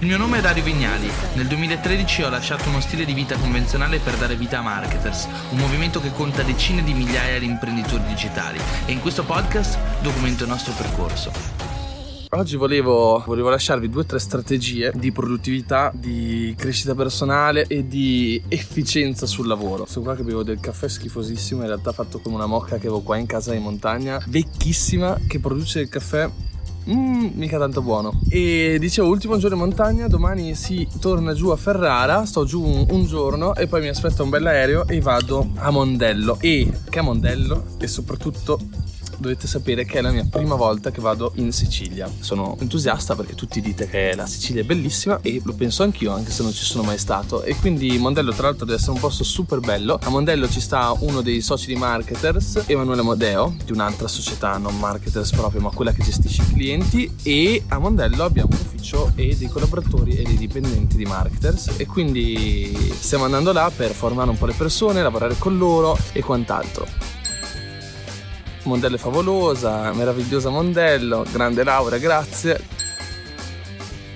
Il mio nome è Dario Vignali. Nel 2013 ho lasciato uno stile di vita convenzionale per dare vita a Marketers, un movimento che conta decine di migliaia di imprenditori digitali e in questo podcast documento il nostro percorso. Oggi volevo, volevo, lasciarvi due o tre strategie di produttività, di crescita personale e di efficienza sul lavoro. Sono qua che bevo del caffè schifosissimo, in realtà fatto con una mocca che avevo qua in casa in montagna, vecchissima, che produce il caffè Mmm, mica tanto buono. E dicevo, ultimo giorno in montagna, domani si torna giù a Ferrara, sto giù un, un, giorno e poi mi aspetta un bel aereo e vado a Mondello. E che a Mondello e soprattutto dovete sapere che è la mia prima volta che vado in Sicilia. Sono entusiasta perché tutti dite che la Sicilia è bellissima e lo penso anch'io, anche se non ci sono mai stato. E quindi Mondello, tra l'altro, deve essere un posto super bello. A Mondello ci sta uno dei soci di Marketers, Emanuele Modeo, di un'altra società, non Marketers proprio, ma quella che gestisce i clienti. E a Mondello abbiamo un ufficio e dei collaboratori e dei dipendenti di Marketers. E quindi stiamo andando là per formare un po' le persone, lavorare con loro e quant'altro. Mondello è favolosa, meravigliosa Mondello, grande Laura, grazie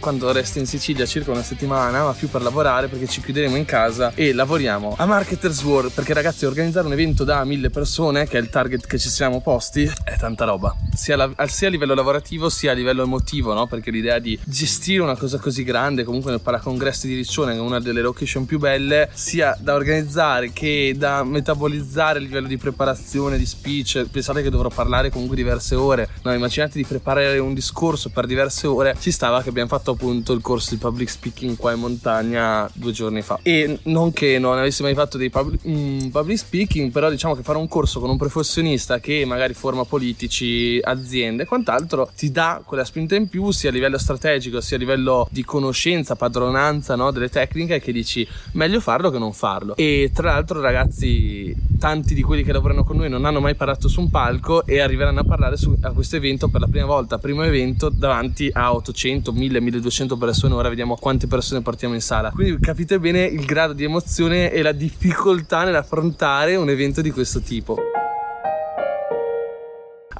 quando resto in Sicilia circa una settimana, ma più per lavorare perché ci chiuderemo in casa e lavoriamo a Marketers World perché ragazzi organizzare un evento da mille persone, che è il target che ci siamo posti, è tanta roba, sia, la, sia a livello lavorativo sia a livello emotivo, no? Perché l'idea di gestire una cosa così grande, comunque nel Paracongressi di Riccione, che è una delle location più belle, sia da organizzare che da metabolizzare a livello di preparazione, di speech, pensate che dovrò parlare comunque diverse ore, no? Immaginate di preparare un discorso per diverse ore, ci stava che abbiamo fatto fatto appunto il corso di public speaking qua in montagna due giorni fa. E non che non avessi mai fatto dei public, mm, public speaking, però diciamo che fare un corso con un professionista che magari forma politici, aziende e quant'altro ti dà quella spinta in più sia a livello strategico sia a livello di conoscenza, padronanza no, delle tecniche che dici meglio farlo che non farlo. E tra l'altro ragazzi, tanti di quelli che lavorano con noi non hanno mai parlato su un palco e arriveranno a parlare su, a questo evento per la prima volta, primo evento davanti a 800, 1000, 1200 200 persone, ora vediamo quante persone portiamo in sala. Quindi capite bene il grado di emozione e la difficoltà nell'affrontare un evento di questo tipo.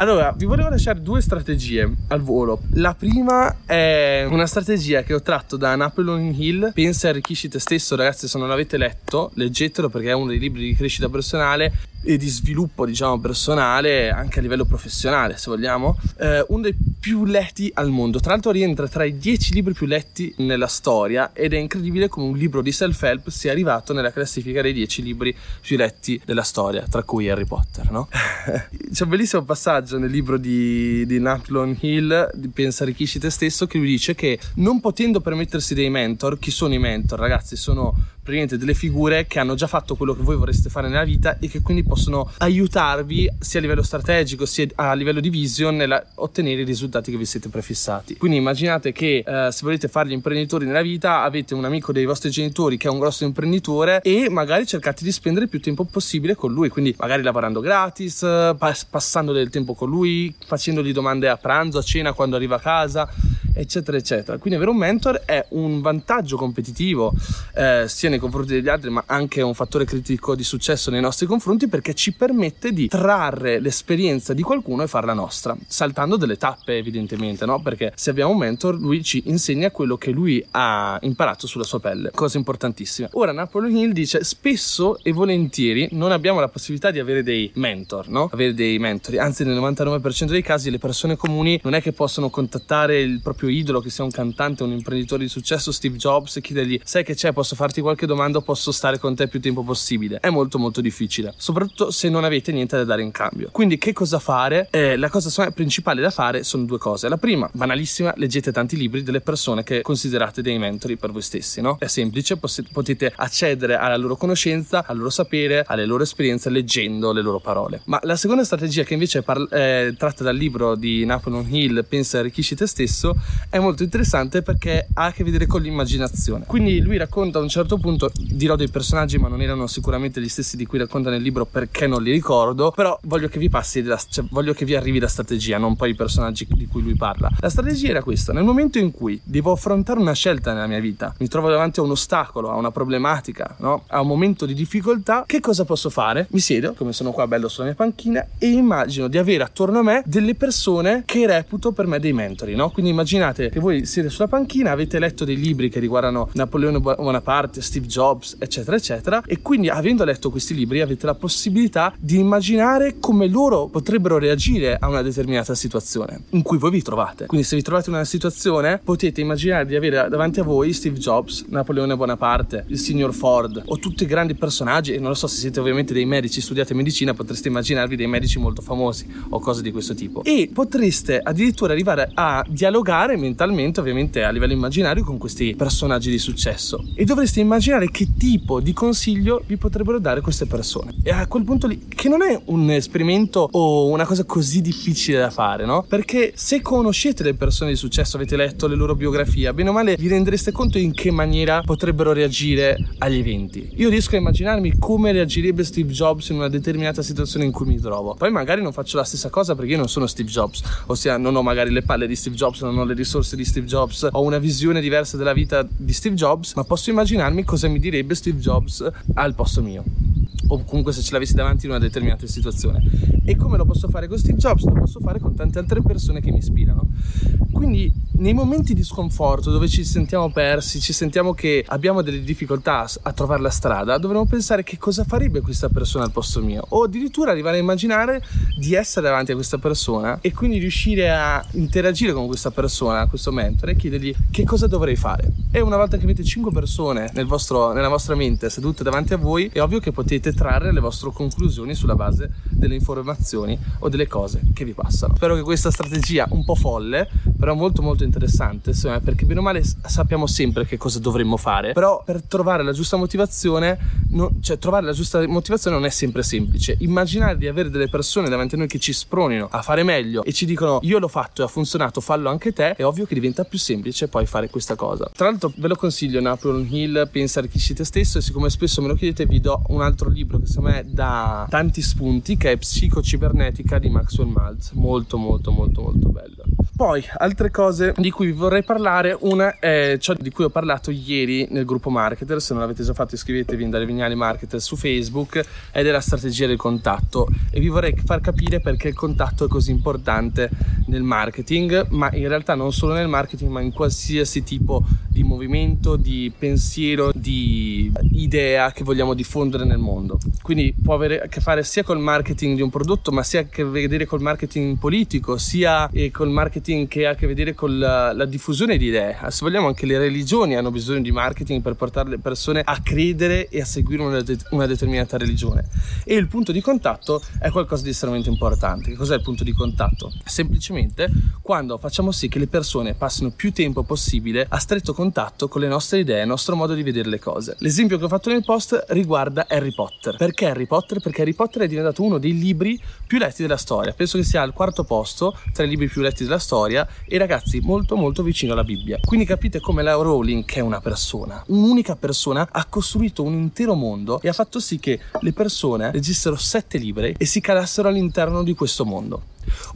Allora, vi volevo lasciare due strategie al volo. La prima è una strategia che ho tratto da Napoleon Hill, Pensa e arricchisci te stesso, ragazzi, se non l'avete letto, leggetelo perché è uno dei libri di crescita personale e di sviluppo, diciamo, personale, anche a livello professionale, se vogliamo. Eh, uno dei più letti al mondo. Tra l'altro rientra tra i dieci libri più letti nella storia ed è incredibile come un libro di self-help sia arrivato nella classifica dei dieci libri più letti della storia, tra cui Harry Potter, no? C'è un bellissimo passaggio nel libro di, di Napoleon Hill, di Pensa arricchisci te stesso, che lui dice che non potendo permettersi dei mentor, chi sono i mentor? Ragazzi, sono praticamente delle figure che hanno già fatto quello che voi vorreste fare nella vita e che quindi possono aiutarvi sia a livello strategico sia a livello di vision nell'ottenere i risultati che vi siete prefissati. Quindi immaginate che eh, se volete fare gli imprenditori nella vita avete un amico dei vostri genitori che è un grosso imprenditore e magari cercate di spendere più tempo possibile con lui, quindi magari lavorando gratis, pass- passando del tempo con lui, facendogli domande a pranzo, a cena, quando arriva a casa eccetera eccetera quindi avere un mentor è un vantaggio competitivo eh, sia nei confronti degli altri ma anche un fattore critico di successo nei nostri confronti perché ci permette di trarre l'esperienza di qualcuno e farla nostra saltando delle tappe evidentemente no? perché se abbiamo un mentor lui ci insegna quello che lui ha imparato sulla sua pelle cosa importantissima ora Napoleon Hill dice spesso e volentieri non abbiamo la possibilità di avere dei mentor no? avere dei mentori anzi nel 99% dei casi le persone comuni non è che possono contattare il proprio idolo che sia un cantante un imprenditore di successo Steve Jobs e chiedergli sai che c'è? Posso farti qualche domanda? Posso stare con te più tempo possibile? È molto molto difficile soprattutto se non avete niente da dare in cambio. Quindi che cosa fare? Eh, la cosa principale da fare sono due cose. La prima banalissima leggete tanti libri delle persone che considerate dei mentori per voi stessi no? è semplice potete accedere alla loro conoscenza al loro sapere alle loro esperienze leggendo le loro parole. Ma la seconda strategia che invece è par- eh, tratta dal libro di Napoleon Hill pensa e arricchisci te stesso è molto interessante perché ha a che vedere con l'immaginazione. Quindi lui racconta a un certo punto, dirò dei personaggi, ma non erano sicuramente gli stessi di cui racconta nel libro perché non li ricordo, però voglio che vi passi, la, cioè, voglio che vi arrivi la strategia, non poi i personaggi di cui lui parla. La strategia era questa: nel momento in cui devo affrontare una scelta nella mia vita, mi trovo davanti a un ostacolo, a una problematica, no? a un momento di difficoltà, che cosa posso fare? Mi siedo, come sono qua bello sulla mia panchina, e immagino di avere attorno a me delle persone che reputo per me dei mentori, no? Quindi immagino immaginate che voi siete sulla panchina, avete letto dei libri che riguardano Napoleone Bonaparte, Steve Jobs, eccetera, eccetera, e quindi avendo letto questi libri avete la possibilità di immaginare come loro potrebbero reagire a una determinata situazione in cui voi vi trovate. Quindi se vi trovate in una situazione potete immaginare di avere davanti a voi Steve Jobs, Napoleone Bonaparte, il signor Ford o tutti i grandi personaggi, e non lo so se siete ovviamente dei medici, studiate medicina, potreste immaginarvi dei medici molto famosi o cose di questo tipo. E potreste addirittura arrivare a dialogare mentalmente, ovviamente a livello immaginario, con questi personaggi di successo. E dovreste immaginare che tipo di consiglio vi potrebbero dare queste persone. E a quel punto lì, che non è un esperimento o una cosa così difficile da fare, no? Perché se conoscete le persone di successo, avete letto le loro biografie, bene o male vi rendereste conto in che maniera potrebbero reagire agli eventi. Io riesco a immaginarmi come reagirebbe Steve Jobs in una determinata situazione in cui mi trovo. Poi magari non faccio la stessa cosa perché io non sono Steve Jobs, ossia non ho magari le palle di Steve Jobs, non ho le risorse di Steve Jobs, ho una visione diversa della vita di Steve Jobs, ma posso immaginarmi cosa mi direbbe Steve Jobs al posto mio o comunque se ce l'avessi davanti in una determinata situazione. E come lo posso fare con Steve Jobs? Lo posso fare con tante altre persone che mi ispirano. Quindi nei momenti di sconforto dove ci sentiamo persi, ci sentiamo che abbiamo delle difficoltà a trovare la strada, dovremmo pensare che cosa farebbe questa persona al posto mio o addirittura arrivare a immaginare di essere davanti a questa persona e quindi riuscire a interagire con questa persona, questo mentore e chiedergli che cosa dovrei fare. E una volta che avete 5 persone nel vostro, nella vostra mente sedute davanti a voi, è ovvio che potete trarre le vostre conclusioni sulla base delle informazioni o delle cose che vi passano. Spero che questa strategia un po' folle, però molto molto interessante, perché bene o male sappiamo sempre che cosa dovremmo fare, però per trovare la giusta motivazione, no, cioè trovare la giusta motivazione non è sempre semplice. Immaginare di avere delle persone davanti a noi che ci spronino a fare meglio e ci dicono io l'ho fatto e ha funzionato, fallo anche te, è ovvio che diventa più semplice poi fare questa cosa. Tra l'altro ve lo consiglio Napoleon Hill, pensa arricchisci te stesso e siccome spesso me lo chiedete vi do un altro libro che secondo me dà tanti spunti che è Psicocibernetica di Maxwell Maltz molto molto molto molto bello poi altre cose di cui vi vorrei parlare. Una è ciò di cui ho parlato ieri nel gruppo marketer. Se non l'avete già fatto iscrivetevi in Dalle Vignali Marketer su Facebook ed è la strategia del contatto. E vi vorrei far capire perché il contatto è così importante nel marketing ma in realtà non solo nel marketing ma in qualsiasi tipo di movimento di pensiero di idea che vogliamo diffondere nel mondo. Quindi può avere a che fare sia col marketing di un prodotto, ma sia a che vedere col marketing politico, sia eh, col marketing che ha a che vedere con la, la diffusione di idee. Ah, se vogliamo, anche le religioni hanno bisogno di marketing per portare le persone a credere e a seguire una, de- una determinata religione. E il punto di contatto è qualcosa di estremamente importante. Che cos'è il punto di contatto? Semplicemente quando facciamo sì che le persone passino più tempo possibile a stretto contatto con le nostre idee, il nostro modo di vedere le cose. L'esempio che ho fatto nel post riguarda Harry. Potter. Perché Harry Potter? Perché Harry Potter è diventato uno dei libri più letti della storia. Penso che sia al quarto posto tra i libri più letti della storia e ragazzi molto molto vicino alla Bibbia. Quindi capite come la Rowling, che è una persona, un'unica persona, ha costruito un intero mondo e ha fatto sì che le persone leggessero sette libri e si calassero all'interno di questo mondo.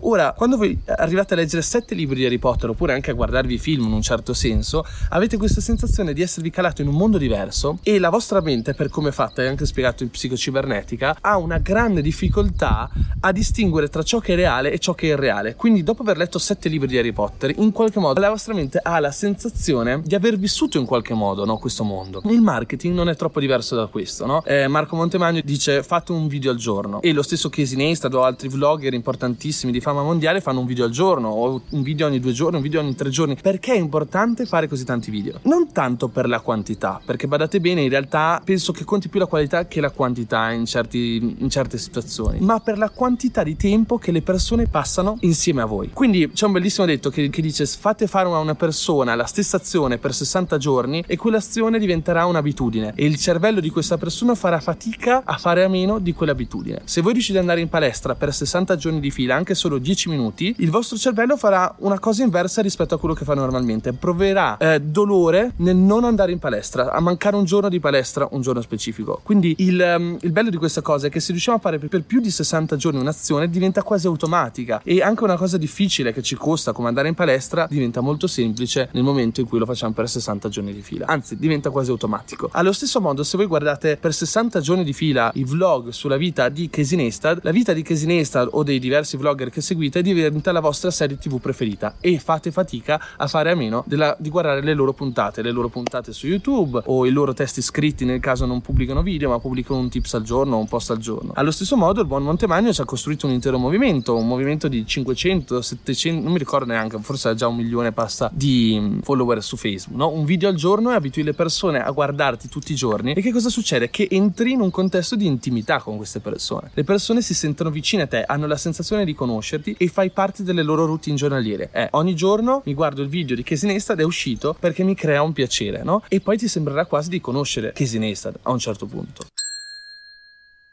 Ora, quando voi arrivate a leggere sette libri di Harry Potter oppure anche a guardarvi film in un certo senso, avete questa sensazione di esservi calato in un mondo diverso e la vostra mente, per come è fatta e anche spiegato in psicocibernetica, ha una grande difficoltà a distinguere tra ciò che è reale e ciò che è irreale. Quindi, dopo aver letto sette libri di Harry Potter, in qualche modo la vostra mente ha la sensazione di aver vissuto in qualche modo no, questo mondo. Il marketing non è troppo diverso da questo, no? Eh, Marco Montemagno dice fate un video al giorno e lo stesso Casey Neistat o altri vlogger importantissimi grandissimi di fama mondiale fanno un video al giorno o un video ogni due giorni, un video ogni tre giorni. Perché è importante fare così tanti video? Non tanto per la quantità, perché badate bene, in realtà penso che conti più la qualità che la quantità in, certi, in certe situazioni, ma per la quantità di tempo che le persone passano insieme a voi. Quindi c'è un bellissimo detto che, che dice fate fare a una persona la stessa azione per 60 giorni e quell'azione diventerà un'abitudine e il cervello di questa persona farà fatica a fare a meno di quell'abitudine. Se voi riuscite ad andare in palestra per 60 giorni di fila, anche solo 10 minuti, il vostro cervello farà una cosa inversa rispetto a quello che fa normalmente. Proverà eh, dolore nel non andare in palestra, a mancare un giorno di palestra, un giorno specifico. Quindi il, um, il bello di questa cosa è che se riusciamo a fare per, più di 60 giorni un'azione diventa quasi automatica e anche una cosa difficile che ci costa come andare in palestra diventa molto semplice nel momento in cui lo facciamo per 60 giorni di fila. Anzi, diventa quasi automatico. Allo stesso modo, se voi guardate per 60 giorni di fila i vlog sulla vita di Casey Neistat, la vita di Casey Neistat o dei diversi vlogger blogger che seguite diventa la vostra serie tv preferita e fate fatica a fare a meno della, di guardare le loro puntate, le loro puntate su YouTube o i loro testi scritti nel caso non pubblicano video ma pubblicano un tips al giorno o un post al giorno. Allo stesso modo il buon Montemagno ci ha costruito un intero movimento, un movimento di 500, 700, non mi ricordo neanche, forse ha già un milione passa di mm, follower su Facebook, no? Un video al giorno e abitui le persone a guardarti tutti i giorni e che cosa succede? Che entri in un contesto di intimità con queste persone. Le persone si sentono vicine a te, hanno la sensazione di conoscerti e fai parte delle loro routine giornaliere. Eh, ogni giorno mi guardo il video di Casey Neistat è uscito perché mi crea un piacere, no? E poi ti sembrerà quasi di conoscere Casey Neistat a un certo punto.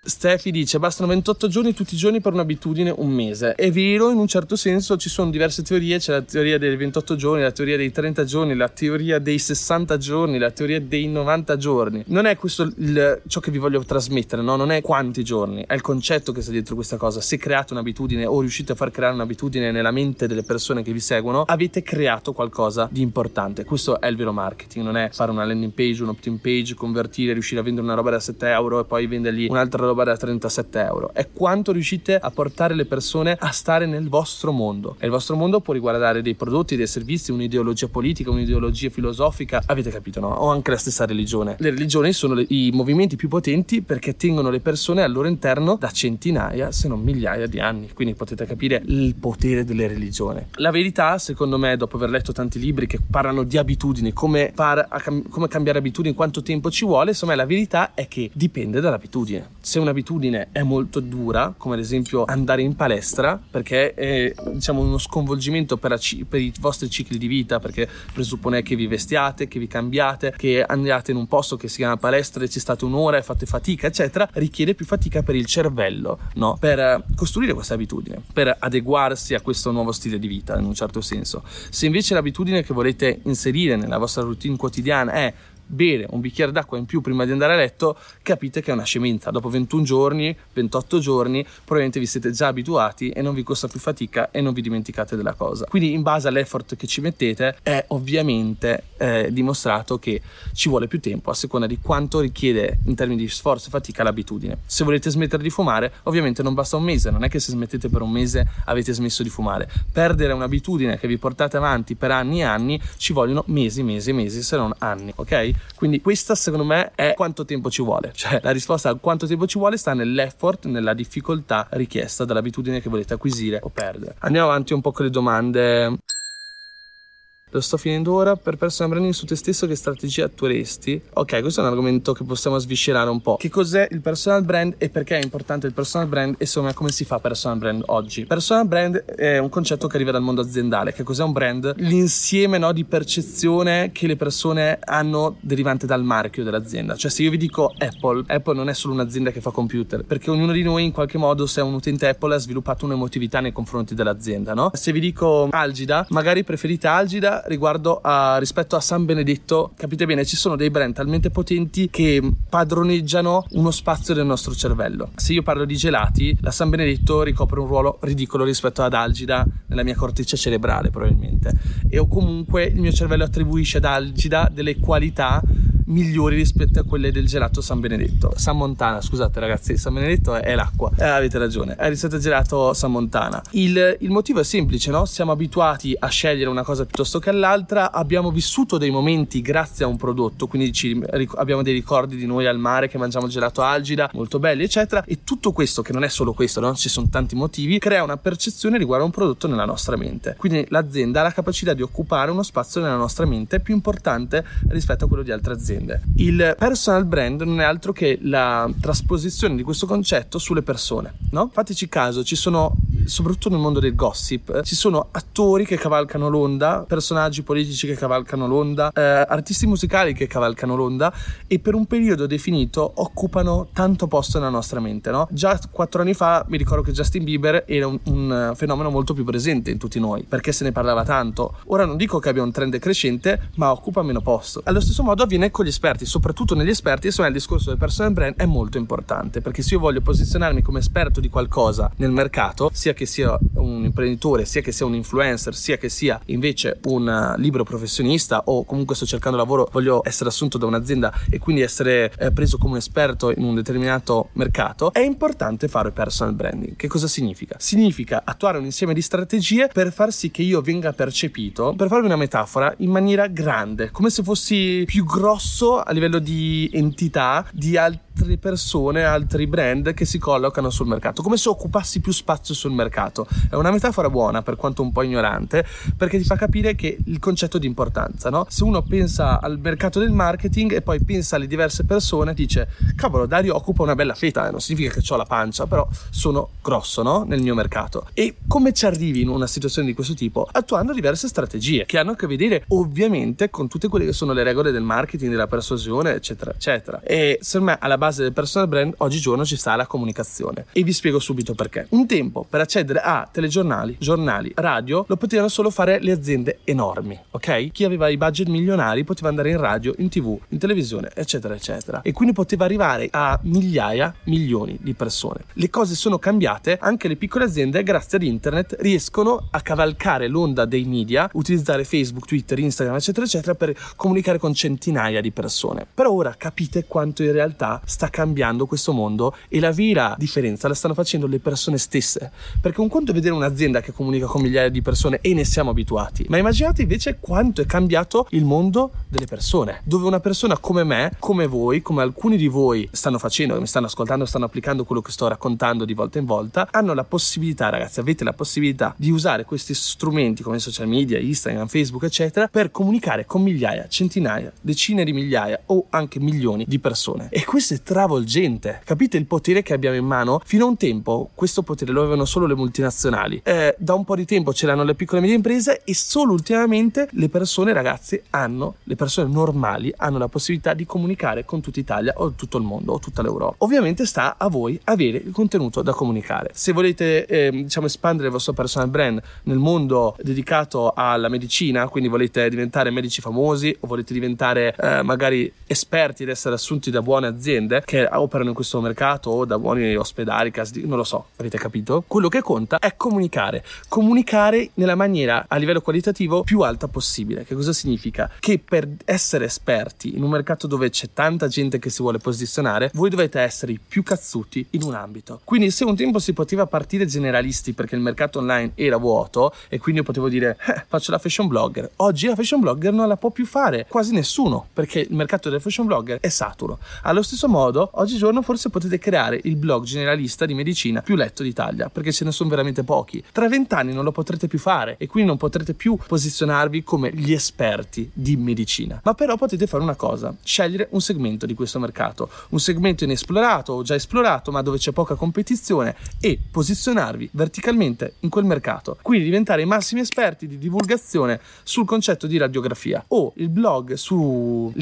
Steffi dice bastano 28 giorni tutti i giorni per un'abitudine un mese. È vero, in un certo senso ci sono diverse teorie, c'è la teoria dei 28 giorni, la teoria dei 30 giorni, la teoria dei 60 giorni, la teoria dei 90 giorni. Non è questo il, ciò che vi voglio trasmettere, no? non è quanti giorni, è il concetto che sta dietro questa cosa. Se create un'abitudine o riuscite a far creare un'abitudine nella mente delle persone che vi seguono, avete creato qualcosa di importante. Questo è il vero marketing, non è fare una landing page, un opt-in page, convertire, riuscire a vendere una roba da 7 euro e poi vendergli un'altra roba roba da 37 euro, è quanto riuscite a portare le persone a stare nel vostro mondo. E il vostro mondo può riguardare dei prodotti, dei servizi, un'ideologia politica, un'ideologia filosofica, avete capito, no? O anche la stessa religione. Le religioni sono le, i movimenti più potenti perché tengono le persone al loro interno da centinaia, se non migliaia di anni. Quindi potete capire il potere delle religioni. La verità, secondo me, dopo aver letto tanti libri che parlano di abitudini, come, far, come cambiare abitudini, quanto tempo ci vuole, insomma, la verità è che dipende dall'abitudine. Se un'abitudine è molto dura, come ad esempio andare in palestra, perché è diciamo uno sconvolgimento per, per, i vostri cicli di vita, perché presuppone che vi vestiate, che vi cambiate, che andiate in un posto che si chiama palestra e ci state un'ora e fate fatica, eccetera, richiede più fatica per il cervello, no? Per costruire questa abitudine, per adeguarsi a questo nuovo stile di vita, in un certo senso. Se invece l'abitudine che volete inserire nella vostra routine quotidiana è bere un bicchiere d'acqua in più prima di andare a letto, capite che è una scemenza. Dopo 21 giorni, 28 giorni, probabilmente vi siete già abituati e non vi costa più fatica e non vi dimenticate della cosa. Quindi, in base all'effort che ci mettete, è ovviamente eh, dimostrato che ci vuole più tempo a seconda di quanto richiede in termini di sforzo e fatica l'abitudine. Se volete smettere di fumare, ovviamente non basta un mese, non è che se smettete per un mese avete smesso di fumare. Perdere un'abitudine che vi portate avanti per anni e anni ci vogliono mesi, mesi, mesi, se non anni, ok? Quindi questa secondo me è quanto tempo ci vuole. Cioè la risposta a quanto tempo ci vuole sta nell'effort, nella difficoltà richiesta dall'abitudine che volete acquisire o perdere. Andiamo avanti un po' con le domande. Lo sto finendo ora. Per personal branding su te stesso, che strategia attueresti? Ok, questo è un argomento che possiamo sviscerare un po'. Che cos'è il personal brand e perché è importante il personal brand? E insomma, come si fa personal brand oggi? Personal brand è un concetto che arriva dal mondo aziendale. Che cos'è un brand? L'insieme no, di percezione che le persone hanno derivante dal marchio dell'azienda. Cioè, se io vi dico Apple, Apple non è solo un'azienda che fa computer, perché ognuno di noi, in qualche modo, se è un utente Apple, ha sviluppato un'emotività nei confronti dell'azienda, no? Se vi dico Algida, magari preferite Algida riguardo a, rispetto a San Benedetto, capite bene, ci sono dei brand talmente potenti che padroneggiano uno spazio del nostro cervello. Se io parlo di gelati, la San Benedetto ricopre un ruolo ridicolo rispetto ad Algida nella mia corteccia cerebrale, probabilmente. E o comunque il mio cervello attribuisce ad Algida delle qualità migliori rispetto a quelle del gelato San Benedetto. San Montana, scusate ragazzi, San Benedetto è, l'acqua. Eh, avete ragione, è rispetto al gelato San Montana. Il, il, motivo è semplice, no? Siamo abituati a scegliere una cosa piuttosto che all'altra, abbiamo vissuto dei momenti grazie a un prodotto, quindi ci, abbiamo dei ricordi di noi al mare che mangiamo gelato algida, molto belli, eccetera. E tutto questo, che non è solo questo, no? Ci sono tanti motivi, crea una percezione riguardo a un prodotto nella nostra mente. Quindi l'azienda ha la capacità di occupare uno spazio nella nostra mente più importante rispetto a quello di altre aziende aziende. Il personal brand non è altro che la trasposizione di questo concetto sulle persone, no? Fateci caso, ci sono, soprattutto nel mondo del gossip, ci sono attori che cavalcano l'onda, personaggi politici che cavalcano l'onda, eh, artisti musicali che cavalcano l'onda e per un periodo definito occupano tanto posto nella nostra mente, no? Già quattro anni fa mi ricordo che Justin Bieber era un, un fenomeno molto più presente in tutti noi, perché se ne parlava tanto. Ora non dico che abbia un trend crescente, ma occupa meno posto. Allo stesso modo avviene con gli esperti, soprattutto negli esperti, insomma il discorso del personal brand è molto importante, perché se io voglio posizionarmi come esperto di qualcosa nel mercato, sia sia che sia un imprenditore, sia che sia un influencer, sia che sia invece un eh, libero professionista o comunque sto cercando lavoro, voglio essere assunto da un'azienda e quindi essere eh, preso come un esperto in un determinato mercato, è importante fare personal branding. Che cosa significa? Significa attuare un insieme di strategie per far sì che io venga percepito, per farvi una metafora, in maniera grande, come se fossi più grosso a livello di entità di altre persone, altri brand che si collocano sul mercato, come se occupassi più spazio sul mercato. È una metafora buona, per quanto un po' ignorante, perché ti fa capire che il concetto di importanza, no? Se uno pensa al mercato del marketing e poi pensa alle diverse persone, dice, cavolo, Dario occupa una bella feta, eh? non significa che ho la pancia, però sono grosso, no? Nel mio mercato. E come ci arrivi in una situazione di questo tipo? Attuando diverse strategie che hanno a che vedere ovviamente con tutte quelle che sono le regole del marketing, della persuasione, eccetera, eccetera. E secondo me alla base del personal brand oggigiorno ci sta la comunicazione. E vi spiego subito perché. Un tempo per accedere a telegiornali, giornali, radio lo potevano solo fare le aziende enormi, ok? Chi aveva i budget milionari poteva andare in radio, in tv, in televisione, eccetera, eccetera. E quindi poteva arrivare a migliaia, milioni di persone. Le cose sono cambiate, anche le piccole aziende grazie ad internet riescono a cavalcare l'onda dei media, utilizzare Facebook, Twitter, Instagram, eccetera, eccetera per comunicare con centinaia di persone. Però ora capite quanto in realtà sta cambiando questo mondo e la vera differenza la stanno facendo le persone stesse. Perché un conto è vedere un'azienda che comunica con migliaia di persone e ne siamo abituati, ma immaginate invece quanto è cambiato il mondo delle persone, dove una persona come me, come voi, come alcuni di voi stanno facendo, mi stanno ascoltando, stanno applicando quello che sto raccontando di volta in volta, hanno la possibilità, ragazzi, avete la possibilità di usare questi strumenti come social media, Instagram, Facebook, eccetera, per comunicare con migliaia, centinaia, decine di migliaia o anche milioni di persone. E questo è travolgente. Capite il potere che abbiamo in mano? Fino a un tempo questo potere lo avevano solo le multinazionali. Eh, da un po' di tempo ce l'hanno le piccole e medie imprese e solo ultimamente le persone, ragazzi, hanno, le persone normali hanno la possibilità di comunicare con tutta Italia o tutto il mondo o tutta l'Europa. Ovviamente sta a voi avere il contenuto da comunicare. Se volete, eh, diciamo, espandere il vostro personal brand nel mondo dedicato alla medicina, quindi volete diventare medici famosi o volete diventare eh, magari esperti ed essere assunti da buone aziende, che operano in questo mercato o da buoni ospedali, casi, non lo so, avete capito? Quello che conta è comunicare, comunicare nella maniera a livello qualitativo più alta possibile. Che cosa significa? Che per essere esperti in un mercato dove c'è tanta gente che si vuole posizionare, voi dovete essere i più cazzuti in un ambito. Quindi se un tempo si poteva partire generalisti perché il mercato online era vuoto e quindi io potevo dire eh, faccio la fashion blogger, oggi la fashion blogger non la può più fare quasi nessuno perché il mercato del fashion blogger è saturo. Allo stesso modo oggigiorno forse potete creare il blog generalista di medicina più letto d'Italia, perché ce ne sono veramente pochi. Tra vent'anni non lo potrete più fare e quindi non potrete più posizionarvi come gli esperti di medicina. Ma però potete fare una cosa, scegliere un segmento di questo mercato, un segmento inesplorato o già esplorato, ma dove c'è poca competizione e posizionarvi verticalmente in quel mercato. Quindi diventare i massimi esperti di divulgazione sul concetto di radiografia o il blog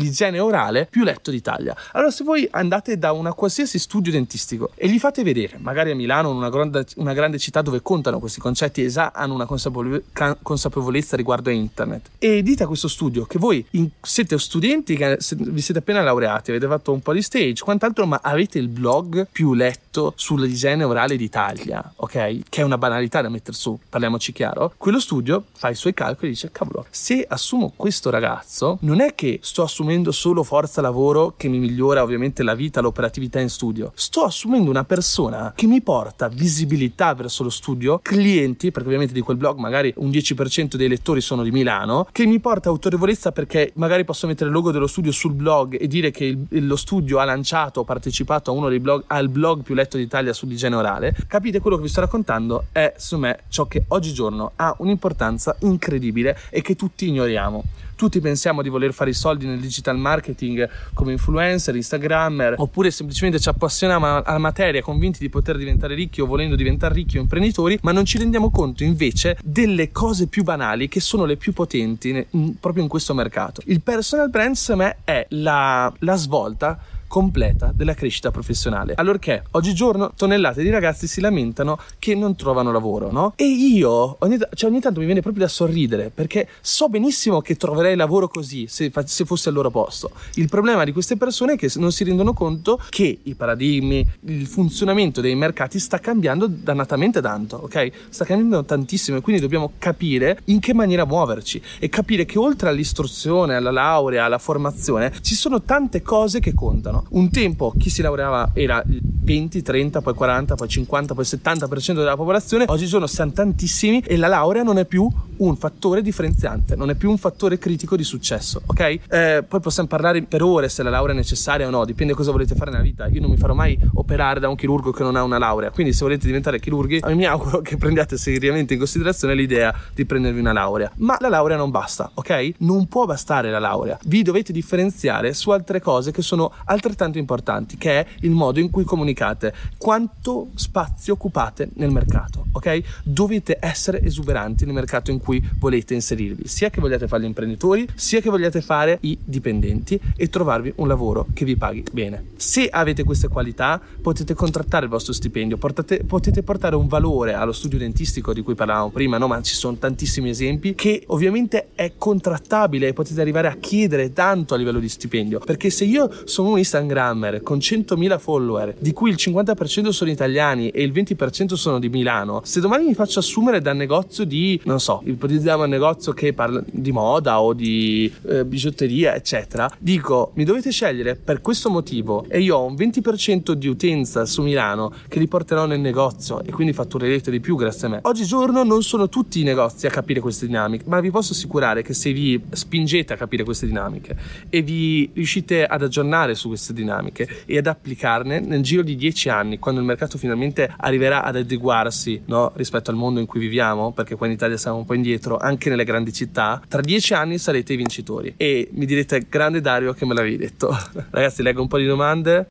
sull'igiene orale più letto d'Italia. Allora se voi andate da una qualsiasi studio dentistico e gli fate vedere, magari a Milano, una grande, una grande città dove contano questi concetti e già hanno una consapevole, consapevolezza riguardo a internet, e dite a questo studio che voi in, siete studenti, che vi siete appena laureati, avete fatto un po' di stage, quant'altro, ma avete il blog più letto sull'igiene orale d'Italia, ok? Che è una banalità da mettere su, parliamoci chiaro. Quello studio fa i suoi calcoli e dice, cavolo, se assumo questo ragazzo, non è che sto assumendo solo forza lavoro che mi migliora ovviamente la vita, l'operatività in studio. Sto assumendo una persona che mi porta visibilità verso lo studio, clienti, perché ovviamente di quel blog magari un 10% dei lettori sono di Milano, che mi porta autorevolezza perché magari posso mettere il logo dello studio sul blog e dire che il, lo studio ha lanciato, partecipato a uno dei blog, al blog più letto d'Italia sull'igiene orale. Capite quello che vi sto raccontando è, secondo me, ciò che oggigiorno ha un'importanza incredibile e che tutti ignoriamo. Tutti pensiamo di voler fare i soldi nel digital marketing come influencer, instagrammer, oppure semplicemente ci appassioniamo alla materia convinti di poter diventare ricchi o volendo diventare ricchi o imprenditori, ma non ci rendiamo conto invece delle cose più banali che sono le più potenti proprio in questo mercato. Il personal brand, secondo me, è la, la svolta completa della crescita professionale. Allorché oggigiorno tonnellate di ragazzi si lamentano che non trovano lavoro, no? E io ogni, cioè ogni tanto mi viene proprio da sorridere perché so benissimo che troverei lavoro così se, se fossi al loro posto. Il problema di queste persone è che non si rendono conto che i paradigmi, il funzionamento dei mercati sta cambiando dannatamente tanto, ok? Sta cambiando tantissimo e quindi dobbiamo capire in che maniera muoverci e capire che oltre all'istruzione, alla laurea, alla formazione, ci sono tante cose che contano. Un tempo chi si laureava era il 20, 30, poi 40, poi 50, poi 70% della popolazione, oggigiorno siamo tantissimi e la laurea non è più un fattore differenziante, non è più un fattore critico di successo, ok? Eh, poi possiamo parlare per ore se la laurea è necessaria o no, dipende cosa volete fare nella vita. Io non mi farò mai operare da un chirurgo che non ha una laurea, quindi se volete diventare chirurghi, mi auguro che prendiate seriamente in considerazione l'idea di prendervi una laurea. Ma la laurea non basta, ok? Non può bastare la laurea. Vi dovete differenziare su altre cose che sono altrettanto importanti, che è il modo in cui comunicate, quanto spazio occupate nel mercato, ok? Dovete essere esuberanti nel mercato in cui volete inserirvi, sia che vogliate fare gli imprenditori, sia che vogliate fare i dipendenti e trovarvi un lavoro che vi paghi bene. Se avete queste qualità, potete contrattare il vostro stipendio, portate, potete portare un valore allo studio dentistico di cui parlavamo prima, no? ma ci sono tantissimi esempi che ovviamente è contrattabile e potete arrivare a chiedere tanto a livello di stipendio, perché se io sono un Instagrammer con 100.000 follower, di cui il 50% sono italiani e il 20% sono di Milano, se domani mi faccio assumere dal negozio di, non so, ipotizziamo un negozio che parla di moda o di eh, bigiotteria, eccetera, dico mi dovete scegliere per questo motivo e io ho un 20% di utenza su Milano che li porterò nel negozio e quindi fatturerete di più grazie a me. Oggigiorno non sono tutti i negozi a capire queste dinamiche, ma vi posso assicurare che se vi spingete a capire queste dinamiche e vi riuscite ad aggiornare su queste dinamiche e ad applicarne nel giro di 10 anni, quando il mercato finalmente arriverà ad adeguarsi no, rispetto al mondo in cui viviamo, perché qua in Italia siamo un po' indietro, anche nelle grandi città, tra 10 anni sarete i vincitori. E mi direte, grande Dario che me l'avevi detto. Ragazzi, leggo un po' di domande.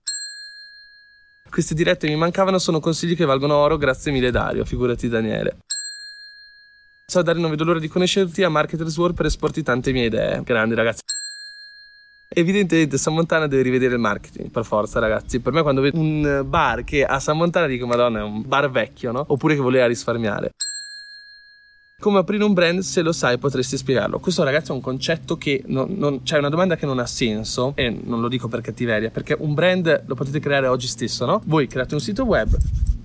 Queste dirette mi mancavano, sono consigli che valgono oro, grazie mille Dario, figurati Daniele. Ciao Dario, non vedo l'ora di conoscerti a Marketers World per esporti tante mie idee. Grandi ragazzi. Evidentemente San Montana deve rivedere il marketing, per forza ragazzi. Per me quando vedo un bar che a San Montana dico madonna è un bar vecchio, no? Oppure che voleva risparmiare. Come aprire un brand, se lo sai, potresti spiegarlo. Questo, ragazzi, è un concetto che non, non cioè, è una domanda che non ha senso, e non lo dico per cattiveria, perché un brand lo potete creare oggi stesso, no? Voi create un sito web,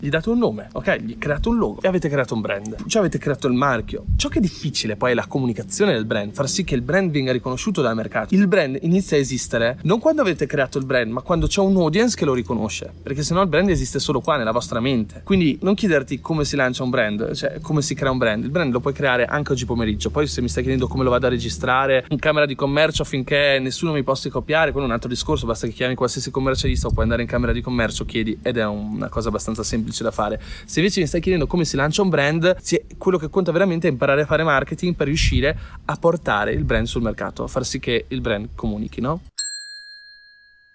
gli date un nome, ok? Gli create un logo e avete creato un brand. Cioè avete creato il marchio. Ciò che è difficile poi è la comunicazione del brand, far sì che il brand venga riconosciuto dal mercato. Il brand inizia a esistere non quando avete creato il brand, ma quando c'è un audience che lo riconosce. Perché sennò il brand esiste solo qua, nella vostra mente. Quindi non chiederti come si lancia un brand, cioè come si crea un brand. Il brand lo puoi creare anche oggi pomeriggio. Poi se mi stai chiedendo come lo vado a registrare in camera di commercio affinché nessuno mi possa copiare, quello è un altro discorso, basta che chiami qualsiasi commercialista o puoi andare in camera di commercio, chiedi ed è una cosa abbastanza semplice da fare. Se invece mi stai chiedendo come si lancia un brand, quello che conta veramente è imparare a fare marketing per riuscire a portare il brand sul mercato, far sì che il brand comunichi, no?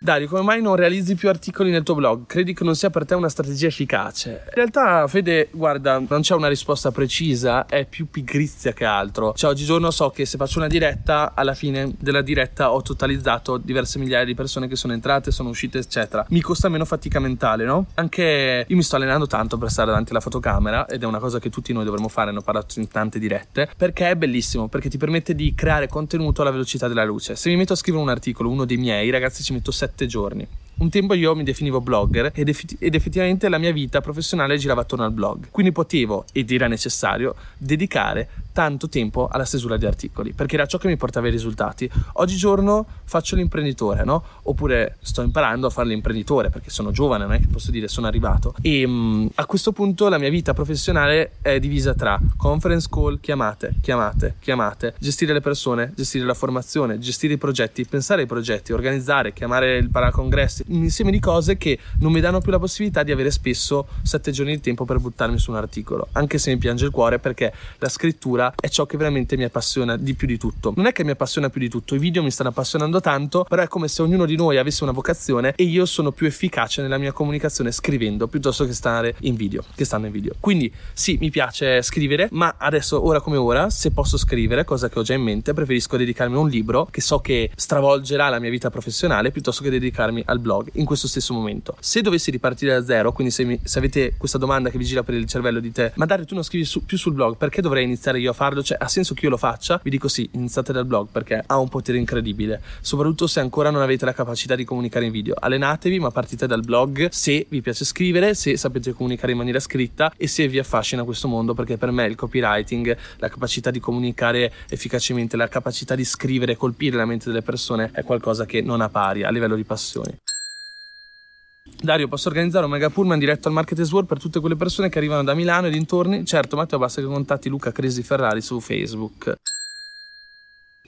Dario, come mai non realizzi più articoli nel tuo blog? Credi che non sia per te una strategia efficace? In realtà, Fede, guarda, non c'è una risposta precisa, è più pigrizia che altro. Cioè, oggigiorno so che se faccio una diretta, alla fine della diretta ho totalizzato diverse migliaia di persone che sono entrate, sono uscite, eccetera. Mi costa meno fatica mentale, no? Anche io mi sto allenando tanto per stare davanti alla fotocamera ed è una cosa che tutti noi dovremmo fare, ne ho parlato in tante dirette, perché è bellissimo, perché ti permette di creare contenuto alla velocità della luce. Se mi metto a scrivere un articolo, uno dei miei, ragazzi, ci metto 7 sette giorni. Un tempo io mi definivo blogger ed, eff- ed, effettivamente la mia vita professionale girava attorno al blog. Quindi potevo, ed era necessario, dedicare tanto tempo alla stesura di articoli, perché era ciò che mi portava i risultati. Oggigiorno faccio l'imprenditore, no? Oppure sto imparando a fare l'imprenditore, perché sono giovane, non è che posso dire sono arrivato. E mh, a questo punto la mia vita professionale è divisa tra conference call, chiamate, chiamate, chiamate, gestire le persone, gestire la formazione, gestire i progetti, pensare ai progetti, organizzare, chiamare il paracongressi, un insieme di cose che non mi danno più la possibilità di avere spesso sette giorni di tempo per buttarmi su un articolo, anche se mi piange il cuore perché la scrittura è ciò che veramente mi appassiona di più di tutto. Non è che mi appassiona più di tutto, i video mi stanno appassionando tanto, però è come se ognuno di noi avesse una vocazione e io sono più efficace nella mia comunicazione scrivendo piuttosto che stare in video, che stanno in video. Quindi sì, mi piace scrivere, ma adesso ora come ora, se posso scrivere, cosa che ho già in mente, preferisco dedicarmi a un libro che so che stravolgerà la mia vita professionale piuttosto che dedicarmi al blog in questo stesso momento. Se dovessi ripartire da zero, quindi se, mi, se avete questa domanda che vi gira per il cervello di te, ma Dario tu non scrivi su, più sul blog, perché dovrei iniziare io a farlo? Cioè ha senso che io lo faccia? Vi dico sì, iniziate dal blog perché ha un potere incredibile, soprattutto se ancora non avete la capacità di comunicare in video. Allenatevi, ma partite dal blog se vi piace scrivere, se sapete comunicare in maniera scritta e se vi affascina questo mondo, perché per me il copywriting, la capacità di comunicare efficacemente, la capacità di scrivere e colpire la mente delle persone è qualcosa che non ha pari a livello di passioni. Dario, posso organizzare un mega pullman diretto al Market World per tutte quelle persone che arrivano da Milano e dintorni? Certo, Matteo, basta che contatti Luca Cresi Ferrari su Facebook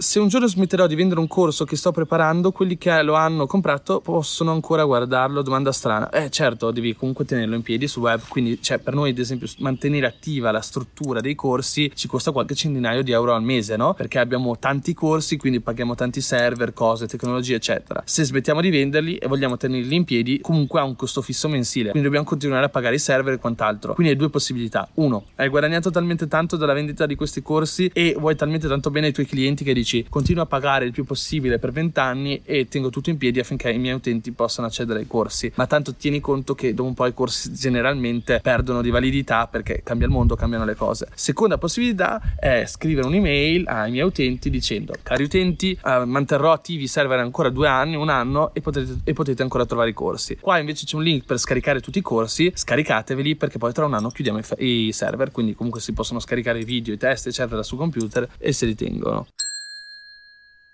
se un giorno smetterò di vendere un corso che sto preparando, quelli che lo hanno comprato possono ancora guardarlo. Domanda strana. Eh, certo, devi comunque tenerlo in piedi sul web. Quindi, cioè, per noi, ad esempio, mantenere attiva la struttura dei corsi ci costa qualche centinaio di euro al mese, no? Perché abbiamo tanti corsi, quindi paghiamo tanti server, cose, tecnologie, eccetera. Se smettiamo di venderli e vogliamo tenerli in piedi, comunque ha un costo fisso mensile. Quindi dobbiamo continuare a pagare i server e quant'altro. Quindi hai due possibilità. Uno, hai guadagnato talmente tanto dalla vendita di questi corsi e vuoi talmente tanto bene ai tuoi clienti che dici dici continuo a pagare il più possibile per 20 anni e tengo tutto in piedi affinché i miei utenti possano accedere ai corsi. Ma tanto tieni conto che dopo un po' i corsi generalmente perdono di validità perché cambia il mondo, cambiano le cose. Seconda possibilità è scrivere un'email ai miei utenti dicendo cari utenti eh, manterrò attivi i server ancora due anni, un anno e potete, e potete ancora trovare i corsi. Qua invece c'è un link per scaricare tutti i corsi, scaricateveli perché poi tra un anno chiudiamo i, i server, quindi comunque si possono scaricare i video, i test eccetera sul computer e se li tengono.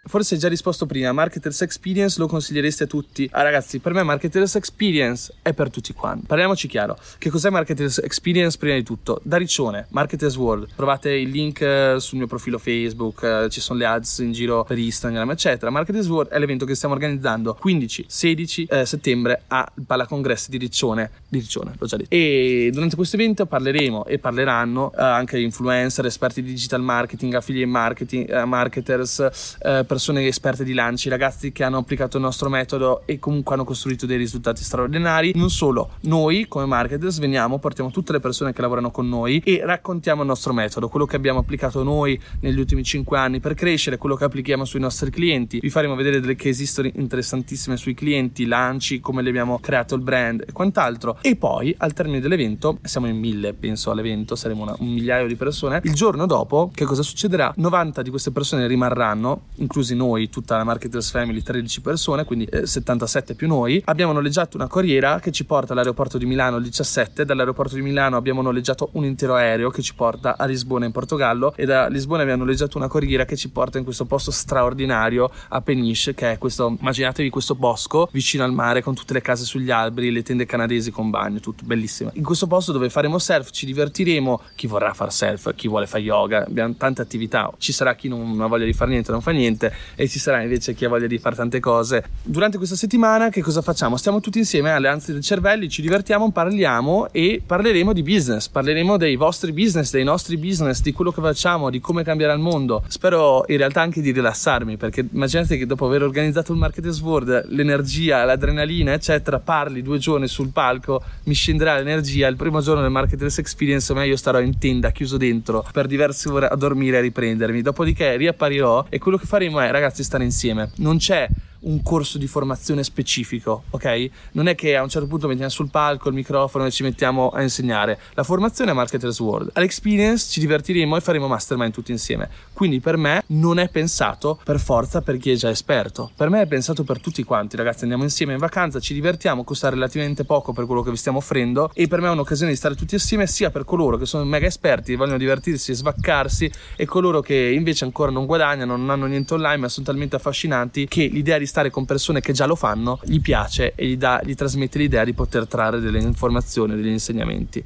Forse hai già risposto prima, Marketers Experience lo consigliereste a tutti? Ah ragazzi, per me Marketers Experience è per tutti quanti. Parliamoci chiaro, che cos'è Marketers Experience prima di tutto? Da Riccione, Marketers World, trovate il link eh, sul mio profilo Facebook, eh, ci sono le ads in giro per Instagram, eccetera. Marketers World è l'evento che stiamo organizzando 15-16 eh, settembre al Pala Congress di Riccione, di Riccione, l'ho già detto. E durante questo evento parleremo e parleranno eh, anche influencer, esperti di digital marketing, affiliate marketing, eh, marketers, eh, persone esperte di lanci, ragazzi che hanno applicato il nostro metodo e comunque hanno costruito dei risultati straordinari. Non solo, noi come marketers veniamo, portiamo tutte le persone che lavorano con noi e raccontiamo il nostro metodo, quello che abbiamo applicato noi negli ultimi 5 anni per crescere, quello che applichiamo sui nostri clienti. Vi faremo vedere delle case history interessantissime sui clienti, lanci, come le abbiamo creato il brand e quant'altro. E poi al termine dell'evento, siamo in mille penso all'evento, saremo una, un migliaio di persone. Il giorno dopo, che cosa succederà? 90 di queste persone rimarranno, inclusi inclusi noi, tutta la Marketers Family, 13 persone, quindi eh, 77 più noi, abbiamo noleggiato una corriera che ci porta all'aeroporto di Milano il 17, dall'aeroporto di Milano abbiamo noleggiato un intero aereo che ci porta a Lisbona in Portogallo e da Lisbona abbiamo noleggiato una corriera che ci porta in questo posto straordinario a Peniche, che è questo, immaginatevi questo bosco vicino al mare con tutte le case sugli alberi, le tende canadesi con bagno, tutto bellissimo. In questo posto dove faremo surf, ci divertiremo, chi vorrà fare surf, chi vuole fare yoga, abbiamo tante attività, ci sarà chi non ha voglia di fare niente, non fa niente, e ci sarà invece chi ha voglia di fare tante cose. Durante questa settimana che cosa facciamo? Stiamo tutti insieme alle anzi dei cervelli, ci divertiamo, parliamo e parleremo di business, parleremo dei vostri business, dei nostri business, di quello che facciamo, di come cambierà il mondo. Spero in realtà anche di rilassarmi perché immaginate che dopo aver organizzato il Marketers World, l'energia, l'adrenalina, eccetera, parli due giorni sul palco, mi scenderà l'energia. Il primo giorno del Marketers Experience, ma io starò in tenda, chiuso dentro per diverse ore a dormire e riprendermi. Dopodiché riapparirò e quello che faremo è, ragazzi, stare insieme. Non c'è un corso di formazione specifico, ok? Non è che a un certo punto mettiamo sul palco il microfono e ci mettiamo a insegnare. La formazione è Marketers World. All'experience ci divertiremo e faremo mastermind tutti insieme. Quindi per me non è pensato per forza per chi è già esperto. Per me è pensato per tutti quanti, ragazzi. Andiamo insieme in vacanza, ci divertiamo, costa relativamente poco per quello che vi stiamo offrendo e per me è un'occasione di stare tutti insieme sia per coloro che sono mega esperti, vogliono divertirsi e svaccarsi e coloro che invece ancora non guadagnano, non hanno niente online ma sono talmente affascinanti che l'idea di stare con persone che già lo fanno gli piace e gli, dà, gli trasmette l'idea di poter trarre delle informazioni, degli insegnamenti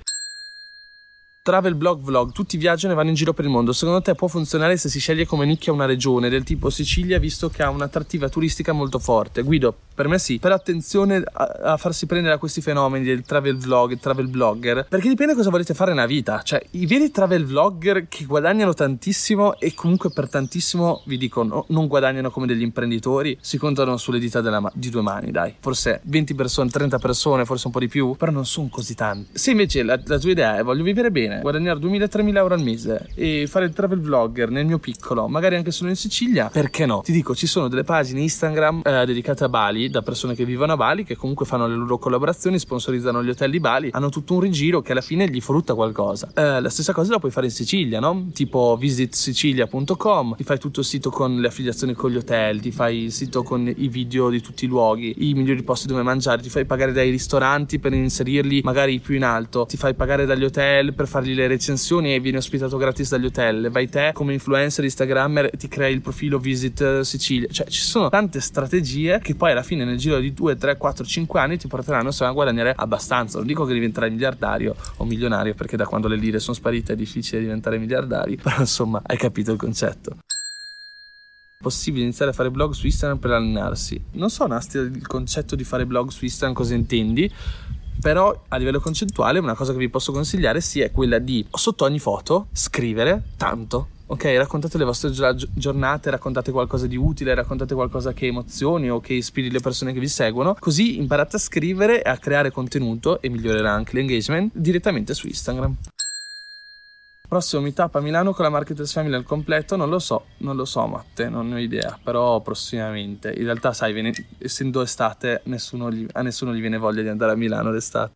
travel blog vlog, tutti viaggiano e vanno in giro per il mondo. Secondo te può funzionare se si sceglie come nicchia una regione del tipo Sicilia, visto che ha un'attrattiva turistica molto forte? Guido, per me sì. Però attenzione a, a farsi prendere a questi fenomeni del travel vlog, il travel blogger, perché dipende cosa volete fare nella vita. Cioè, i veri travel vlogger che guadagnano tantissimo e comunque per tantissimo, vi dico, no, non guadagnano come degli imprenditori, si contano sulle dita ma- di due mani, dai. Forse 20 persone, 30 persone, forse un po' di più, però non sono così tanti. Se invece la, la tua idea è voglio vivere bene, guadagnare 2000-3000 euro al mese e fare il travel vlogger nel mio piccolo, magari anche solo in Sicilia, perché no? Ti dico, ci sono delle pagine Instagram eh, dedicate a Bali, da persone che vivono a Bali, che comunque fanno le loro collaborazioni, sponsorizzano gli hotel di Bali, hanno tutto un rigiro che alla fine gli frutta qualcosa. Eh, la stessa cosa la puoi fare in Sicilia, no? Tipo visitsicilia.com, ti fai tutto il sito con le affiliazioni con gli hotel, ti fai il sito con i video di tutti i luoghi, i migliori posti dove mangiare, ti fai pagare dai ristoranti per inserirli magari più in alto, ti fai pagare dagli hotel per fargli le recensioni e vieni ospitato gratis dagli hotel, vai te come influencer instagrammer ti crei il profilo Visit Sicilia, cioè ci sono tante strategie che poi alla fine nel giro di 2, 3, 4, 5 anni ti porteranno a guadagnare abbastanza, non dico che diventerai miliardario o milionario perché da quando le lire sono sparite è difficile diventare miliardari, però insomma hai capito il concetto possibile iniziare a fare blog su Instagram per allenarsi. Non so Nasti il concetto di fare blog su Instagram cosa intendi, però a livello concettuale una cosa che vi posso consigliare sì, quella di sotto ogni foto scrivere tanto. Ok, raccontate le vostre giornate, raccontate qualcosa di utile, raccontate qualcosa che emozioni o che ispiri le persone che vi seguono, così imparate a scrivere e a creare contenuto e migliorerà anche l'engagement direttamente su Instagram. Prossimo meetup a Milano con la Marketers Family al completo, non lo so, non lo so Matte, non ho idea, però prossimamente. In realtà sai, viene, essendo estate, nessuno gli, a nessuno gli viene voglia di andare a Milano d'estate.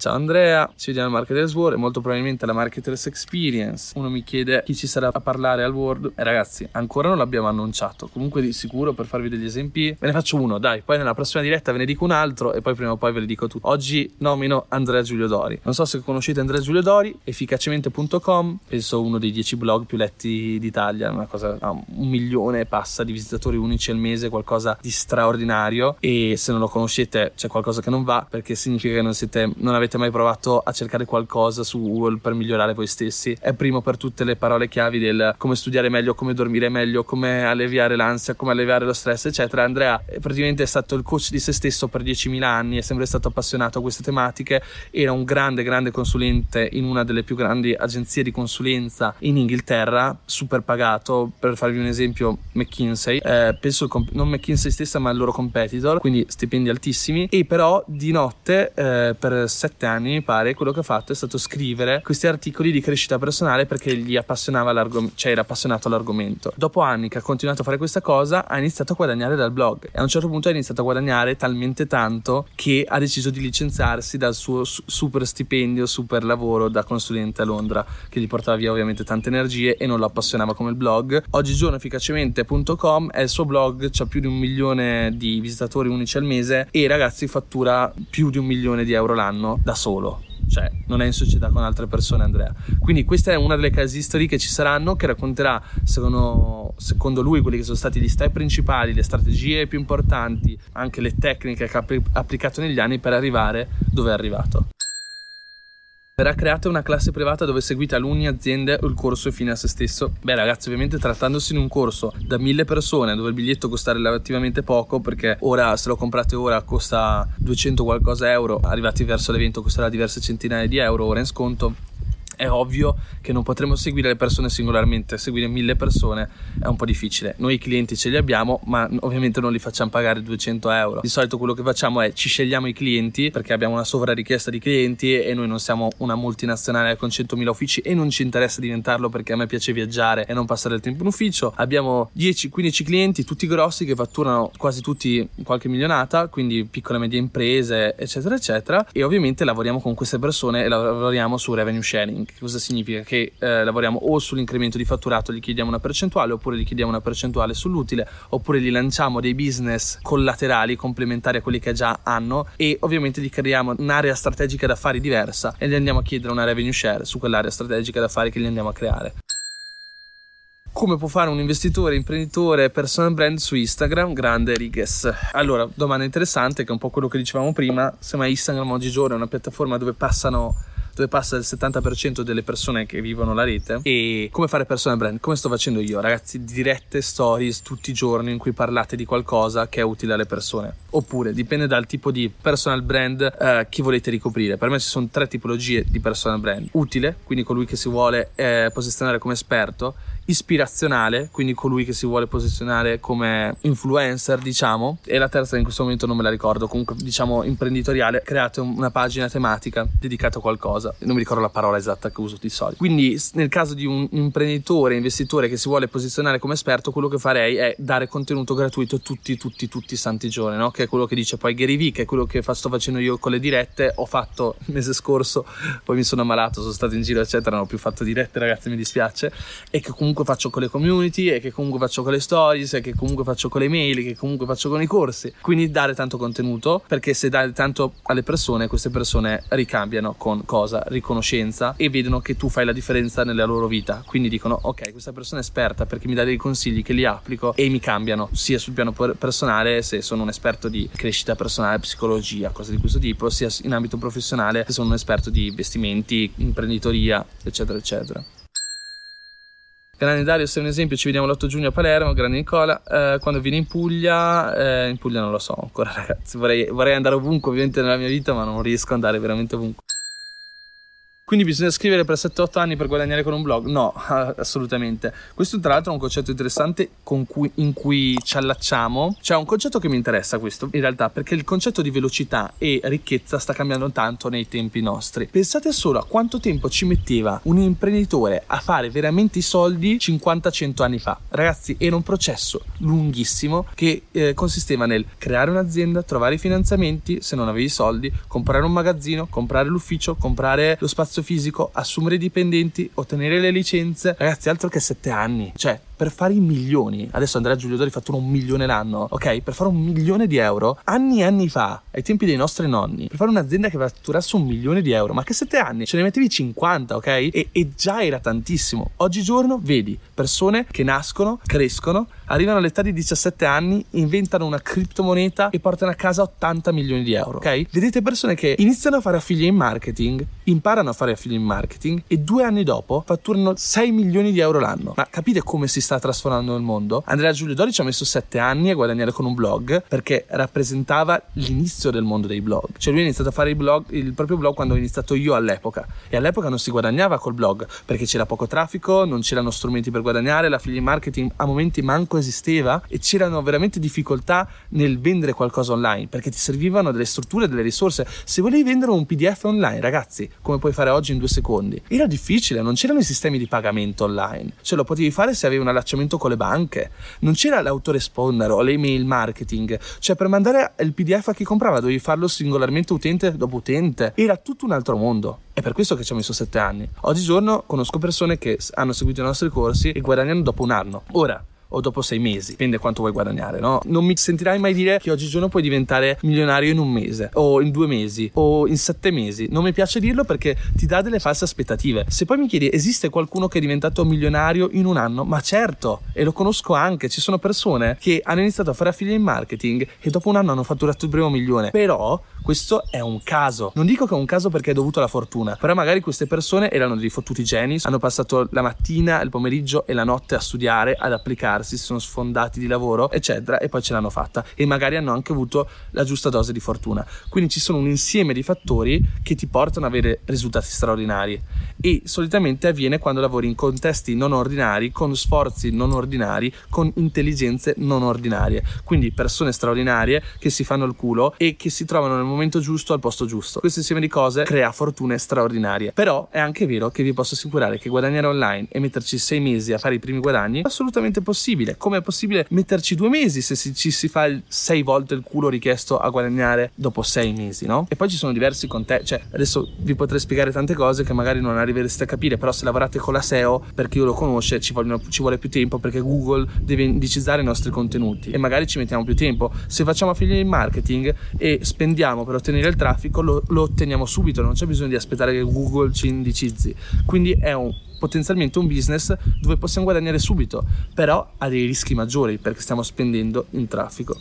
Ciao Andrea, ci vediamo al Marketers World e molto probabilmente alla Marketers Experience. Uno mi chiede chi ci sarà a parlare al World. E ragazzi, ancora non l'abbiamo annunciato. Comunque di sicuro per farvi degli esempi ve ne faccio uno, dai. Poi nella prossima diretta ve ne dico un altro e poi prima o poi ve le dico tutti. Oggi nomino Andrea Giulio Dori. Non so se conoscete Andrea Giulio Dori, efficacemente.com, penso uno dei dieci blog più letti d'Italia, una cosa a un milione e passa di visitatori unici al mese, qualcosa di straordinario e se non lo conoscete c'è qualcosa che non va perché significa che non siete non avete avete mai provato a cercare qualcosa su Google per migliorare voi stessi, è primo per tutte le parole chiavi del come studiare meglio, come dormire meglio, come alleviare l'ansia, come alleviare lo stress, eccetera. Andrea è praticamente è stato il coach di se stesso per 10.000 anni, è sempre stato appassionato a queste tematiche, era un grande, grande consulente in una delle più grandi agenzie di consulenza in Inghilterra, super pagato, per farvi un esempio McKinsey, eh, penso comp- non McKinsey stessa ma il loro competitor, quindi stipendi altissimi, e però di notte eh, per 7 sette anni, mi pare, quello che ha fatto è stato scrivere questi articoli di crescita personale perché gli appassionava l'argomento, cioè era appassionato all'argomento. Dopo anni che ha continuato a fare questa cosa, ha iniziato a guadagnare dal blog e a un certo punto ha iniziato a guadagnare talmente tanto che ha deciso di licenziarsi dal suo super stipendio, super lavoro da consulente a Londra, che gli portava via ovviamente tante energie e non lo appassionava come il blog. Oggigiorno efficacemente.com è il suo blog, ha più di un milione di visitatori unici al mese e ragazzi fattura più di un milione di euro l'anno da solo cioè non è in società con altre persone Andrea. Quindi questa è una delle case history che ci saranno che racconterà secondo, secondo lui quelli che sono stati gli step principali le strategie più importanti anche le tecniche che ha applicato negli anni per arrivare dove è arrivato Verrà creata una classe privata dove seguite alunni, aziende o il corso è fine a se stesso. Beh ragazzi, ovviamente trattandosi di un corso da mille persone dove il biglietto costa relativamente poco perché ora se lo comprate ora costa 200 qualcosa euro, arrivati verso l'evento costerà diverse centinaia di euro ora in sconto è ovvio che non potremo seguire le persone singolarmente, seguire mille persone è un po' difficile. Noi i clienti ce li abbiamo, ma ovviamente non li facciamo pagare 200 euro. Di solito quello che facciamo è ci scegliamo i clienti perché abbiamo una sovrarichiesta di clienti e noi non siamo una multinazionale con 100.000 uffici e non ci interessa diventarlo perché a me piace viaggiare e non passare il tempo in ufficio. Abbiamo 10-15 clienti, tutti grossi che fatturano quasi tutti qualche milionata, quindi piccole e medie imprese, eccetera, eccetera. E ovviamente lavoriamo con queste persone e lavoriamo su revenue sharing che cosa significa? Che eh, lavoriamo o sull'incremento di fatturato, gli chiediamo una percentuale, oppure gli chiediamo una percentuale sull'utile, oppure gli lanciamo dei business collaterali complementari a quelli che già hanno e ovviamente gli creiamo un'area strategica d'affari diversa e gli andiamo a chiedere una revenue share su quell'area strategica d'affari che gli andiamo a creare come può fare un investitore, imprenditore, personal brand su Instagram, grande Riges. Allora, domanda interessante che è un po' quello che dicevamo prima, se mai Instagram oggigiorno è una piattaforma dove passano dove passa il 70% delle persone che vivono la rete. E come fare personal brand? Come sto facendo io, ragazzi? Dirette stories tutti i giorni in cui parlate di qualcosa che è utile alle persone. Oppure dipende dal tipo di personal brand eh, che volete ricoprire. Per me ci sono tre tipologie di personal brand: utile, quindi colui che si vuole eh, posizionare come esperto ispirazionale, quindi colui che si vuole posizionare come influencer, diciamo, e la terza in questo momento non me la ricordo, comunque diciamo imprenditoriale, create una pagina tematica dedicata a qualcosa, non mi ricordo la parola esatta che uso di solito. Quindi nel caso di un imprenditore, investitore che si vuole posizionare come esperto, quello che farei è dare contenuto gratuito tutti, tutti, tutti i santi giorni, no? Che è quello che dice poi Gary Vee, che è quello che sto facendo io con le dirette, ho fatto il mese scorso, poi mi sono ammalato, sono stato in giro eccetera, non ho più fatto dirette ragazzi, mi dispiace, e che comunque faccio con le community, e che comunque faccio con le stories, e che comunque faccio con le mail, che comunque faccio con i corsi. Quindi dare tanto contenuto, perché se dai tanto alle persone, queste persone ricambiano con cosa? Riconoscenza e vedono che tu fai la differenza nella loro vita. Quindi dicono, ok, questa persona è esperta perché mi dà dei consigli che li applico e mi cambiano, sia sul piano personale, se sono un esperto di crescita personale, psicologia, cose di questo tipo, sia in ambito professionale, se sono un esperto di investimenti, imprenditoria, eccetera, eccetera. Grande Dario, sei un esempio, ci vediamo l'8 giugno a Palermo, grande Nicola, eh, quando vieni in Puglia, eh, in Puglia non lo so ancora ragazzi, vorrei, vorrei andare ovunque ovviamente nella mia vita ma non riesco ad andare veramente ovunque. Quindi bisogna scrivere per 7-8 anni per guadagnare con un blog? No, assolutamente. Questo tra l'altro è un concetto interessante cui, in cui ci allacciamo. C'è un concetto che mi interessa questo, in realtà, perché il concetto di velocità e ricchezza sta cambiando tanto nei tempi nostri. Pensate solo a quanto tempo ci metteva un imprenditore a fare veramente i soldi 50-100 anni fa. Ragazzi, era un processo lunghissimo che eh, consisteva nel creare un'azienda, trovare i finanziamenti, se non avevi soldi, comprare un magazzino, comprare l'ufficio, comprare lo spazio fisico, assumere dipendenti, ottenere le licenze. Ragazzi, altro che sette anni. Cioè, per fare i milioni, adesso Andrea Giulio Dori fattura un milione l'anno, ok? Per fare un milione di euro, anni e anni fa, ai tempi dei nostri nonni, per fare un'azienda che fatturasse un milione di euro, ma che sette anni? Ce ne mettevi 50, ok? E, e già era tantissimo. Oggigiorno vedi persone che nascono, crescono, arrivano all'età di 17 anni, inventano una criptomoneta e portano a casa 80 milioni di euro, ok? Vedete persone che iniziano a fare affiliate marketing, imparano a fare affiliate marketing e due anni dopo fatturano 6 milioni di euro l'anno. Ma capite come si sta trasformando il mondo. Andrea Giulio Dori ci ha messo sette anni a guadagnare con un blog perché rappresentava l'inizio del mondo dei blog. Cioè lui ha iniziato a fare blog, il proprio blog quando ho iniziato io all'epoca e all'epoca non si guadagnava col blog perché c'era poco traffico, non c'erano strumenti per guadagnare, la figlia marketing a momenti manco esisteva e c'erano veramente difficoltà nel vendere qualcosa online perché ti servivano delle strutture, delle risorse. Se volevi vendere un PDF online, ragazzi, come puoi fare oggi in due secondi, era difficile, non c'erano i sistemi di pagamento online. Cioè lo potevi fare se avevi una allacciamento con le banche, non c'era l'autoresponder o l'email marketing, cioè per mandare il PDF a chi comprava dovevi farlo singolarmente utente dopo utente, era tutto un altro mondo. È per questo che ci ho messo sette anni. Oggigiorno conosco persone che hanno seguito i nostri corsi e guadagnano dopo un anno. Ora, o dopo sei mesi, dipende quanto vuoi guadagnare, no? Non mi sentirai mai dire che oggigiorno puoi diventare milionario in un mese, o in due mesi, o in sette mesi. Non mi piace dirlo perché ti dà delle false aspettative. Se poi mi chiedi, esiste qualcuno che è diventato milionario in un anno? Ma certo, e lo conosco anche. Ci sono persone che hanno iniziato a fare affiliate marketing e dopo un anno hanno fatturato il primo milione. Però questo è un caso. Non dico che è un caso perché è dovuto alla fortuna, però magari queste persone erano dei fottuti geni, hanno passato la mattina, il pomeriggio e la notte a studiare, ad applicarsi, si sono sfondati di lavoro, eccetera, e poi ce l'hanno fatta. E magari hanno anche avuto la giusta dose di fortuna. Quindi ci sono un insieme di fattori che ti portano ad avere risultati straordinari. E solitamente avviene quando lavori in contesti non ordinari, con sforzi non ordinari, con intelligenze non ordinarie. Quindi persone straordinarie che si fanno il culo e che si trovano nel momento giusto al posto giusto. Questo insieme di cose crea fortune straordinarie. Però è anche vero che vi posso assicurare che guadagnare online e metterci sei mesi a fare i primi guadagni è assolutamente possibile. Come è possibile metterci due mesi se ci si fa sei volte il culo richiesto a guadagnare dopo sei mesi, no? E poi ci sono diversi contesti. Cioè, adesso vi potrei spiegare tante cose che magari non arrivereste a capire, però se lavorate con la SEO, per chi lo conosce, ci, vogliono, ci vuole più tempo perché Google deve indicizzare i nostri contenuti e magari ci mettiamo più tempo. Se facciamo affiliate marketing e spendiamo per ottenere il traffico lo, lo otteniamo subito, non c'è bisogno di aspettare che Google ci indicizzi. Quindi è un, potenzialmente un business dove possiamo guadagnare subito, però ha dei rischi maggiori perché stiamo spendendo in traffico.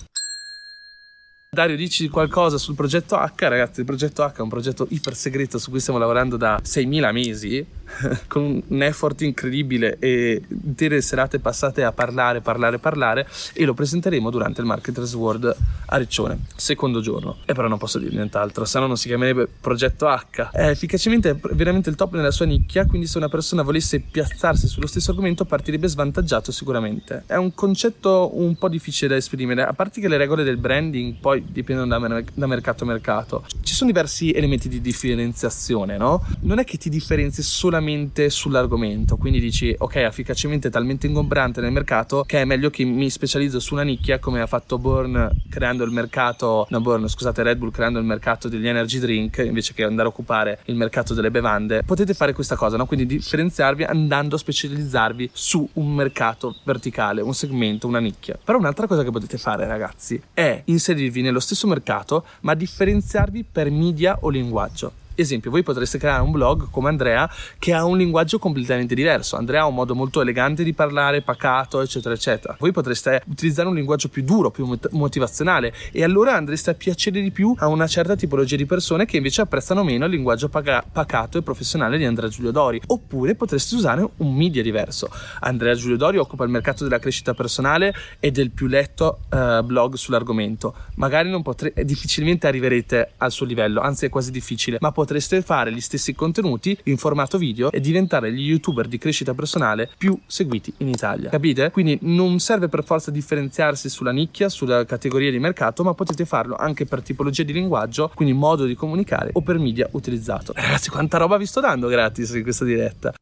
Dario, dici qualcosa sul progetto H? Ragazzi, il progetto H è un progetto iper segreto su cui stiamo lavorando da 6.000 mesi con un effort incredibile e intere serate passate a parlare, parlare, parlare e lo presenteremo durante il Marketers World a Riccione, secondo giorno. E però non posso dire nient'altro, se no non si chiamerebbe Progetto H. È efficacemente veramente il top nella sua nicchia, quindi se una persona volesse piazzarsi sullo stesso argomento partirebbe svantaggiato sicuramente. È un concetto un po' difficile da esprimere, a parte che le regole del branding poi dipendono da, mer- da mercato a mercato. Ci sono diversi elementi di differenziazione, no? Non è che ti differenzi solamente sull'argomento, quindi dici ok, efficacemente è talmente ingombrante nel mercato che è meglio che mi specializzo su una nicchia come ha fatto Born creando il mercato, no Born, scusate, Red Bull creando il mercato degli energy drink invece che andare a occupare il mercato delle bevande. Potete fare questa cosa, no? Quindi differenziarvi andando a specializzarvi su un mercato verticale, un segmento, una nicchia. Però un'altra cosa che potete fare, ragazzi, è inserirvi nello stesso mercato, ma differenziarvi per media o linguaggio. Esempio, voi potreste creare un blog come Andrea che ha un linguaggio completamente diverso. Andrea ha un modo molto elegante di parlare, pacato, eccetera, eccetera. Voi potreste utilizzare un linguaggio più duro, più motivazionale e allora andreste a piacere di più a una certa tipologia di persone che invece apprezzano meno il linguaggio paca- pacato e professionale di Andrea Giulio Dori. Oppure potreste usare un media diverso. Andrea Giulio Dori occupa il mercato della crescita personale e del più letto uh, blog sull'argomento. Magari non potrete, difficilmente arriverete al suo livello, anzi è quasi difficile, ma potreste potreste fare gli stessi contenuti in formato video e diventare gli youtuber di crescita personale più seguiti in Italia. Capite? Quindi non serve per forza differenziarsi sulla nicchia, sulla categoria di mercato, ma potete farlo anche per tipologia di linguaggio, quindi modo di comunicare o per media utilizzato. Ragazzi, quanta roba vi sto dando gratis in questa diretta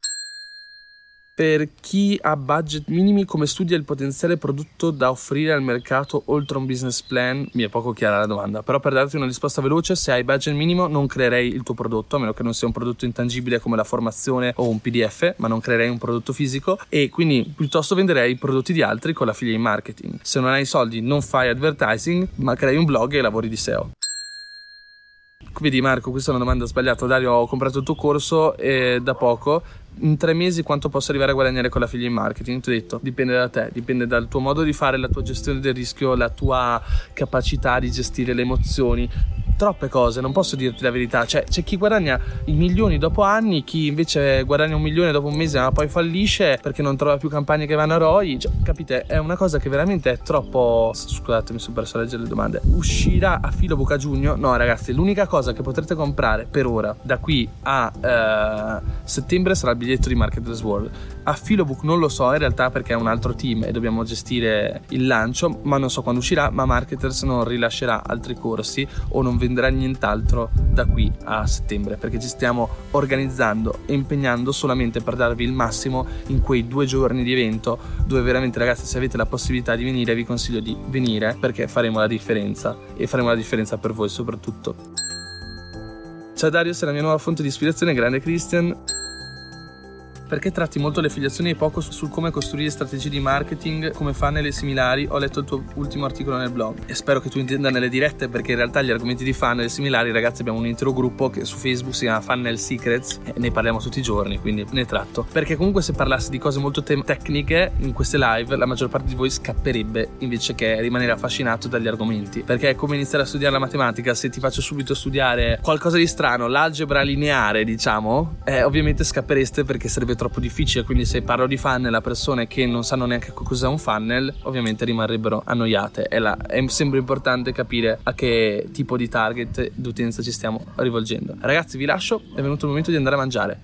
per chi ha budget minimi come studia il potenziale prodotto da offrire al mercato oltre un business plan? Mi è poco chiara la domanda, però per darti una risposta veloce, se hai budget minimo non creerei il tuo prodotto, a meno che non sia un prodotto intangibile come la formazione o un PDF, ma non creerei un prodotto fisico e quindi piuttosto venderei i prodotti di altri con l'affiliate marketing. Se non hai soldi non fai advertising, ma crei un blog e lavori di SEO. Vedi Marco, questa è una domanda sbagliata. Dario, ho comprato il tuo corso e da poco in tre mesi quanto posso arrivare a guadagnare con la figlia in marketing? Ti ho detto, dipende da te, dipende dal tuo modo di fare, la tua gestione del rischio, la tua capacità di gestire le emozioni, troppe cose, non posso dirti la verità. Cioè, c'è chi guadagna i milioni dopo anni, chi invece guadagna un milione dopo un mese ma poi fallisce perché non trova più campagne che vanno a ROI. Cioè, capite? È una cosa che veramente è troppo. Scusate, mi sono perso a leggere le domande. Uscirà a filo buca giugno? No, ragazzi, l'unica cosa che potrete comprare per ora, da qui a eh, settembre, sarà il biglietto di Marketers World. A Filobook non lo so in realtà perché è un altro team e dobbiamo gestire il lancio, ma non so quando uscirà, ma Marketers non rilascerà altri corsi o non venderà nient'altro da qui a settembre perché ci stiamo organizzando e impegnando solamente per darvi il massimo in quei due giorni di evento dove veramente ragazzi se avete la possibilità di venire vi consiglio di venire perché faremo la differenza e faremo la differenza per voi soprattutto. Ciao Dario, sei la mia nuova fonte di ispirazione, grande Christian perché tratti molto le affiliazioni e poco sul come costruire strategie di marketing come funnel e similari. Ho letto il tuo ultimo articolo nel blog e spero che tu intenda nelle dirette perché in realtà gli argomenti di funnel e similari, ragazzi, abbiamo un intero gruppo che su Facebook si chiama Funnel Secrets e ne parliamo tutti i giorni, quindi ne tratto. Perché comunque se parlassi di cose molto te- tecniche in queste live, la maggior parte di voi scapperebbe invece che rimanere affascinato dagli argomenti. Perché è come iniziare a studiare la matematica, se ti faccio subito studiare qualcosa di strano, l'algebra lineare, diciamo, eh, ovviamente scappereste perché sarebbe troppo difficile, quindi se parlo di funnel a persone che non sanno neanche cos'è un funnel, ovviamente rimarrebbero annoiate. È, la, è sempre importante capire a che tipo di target d'utenza ci stiamo rivolgendo. Ragazzi, vi lascio, è venuto il momento di andare a mangiare.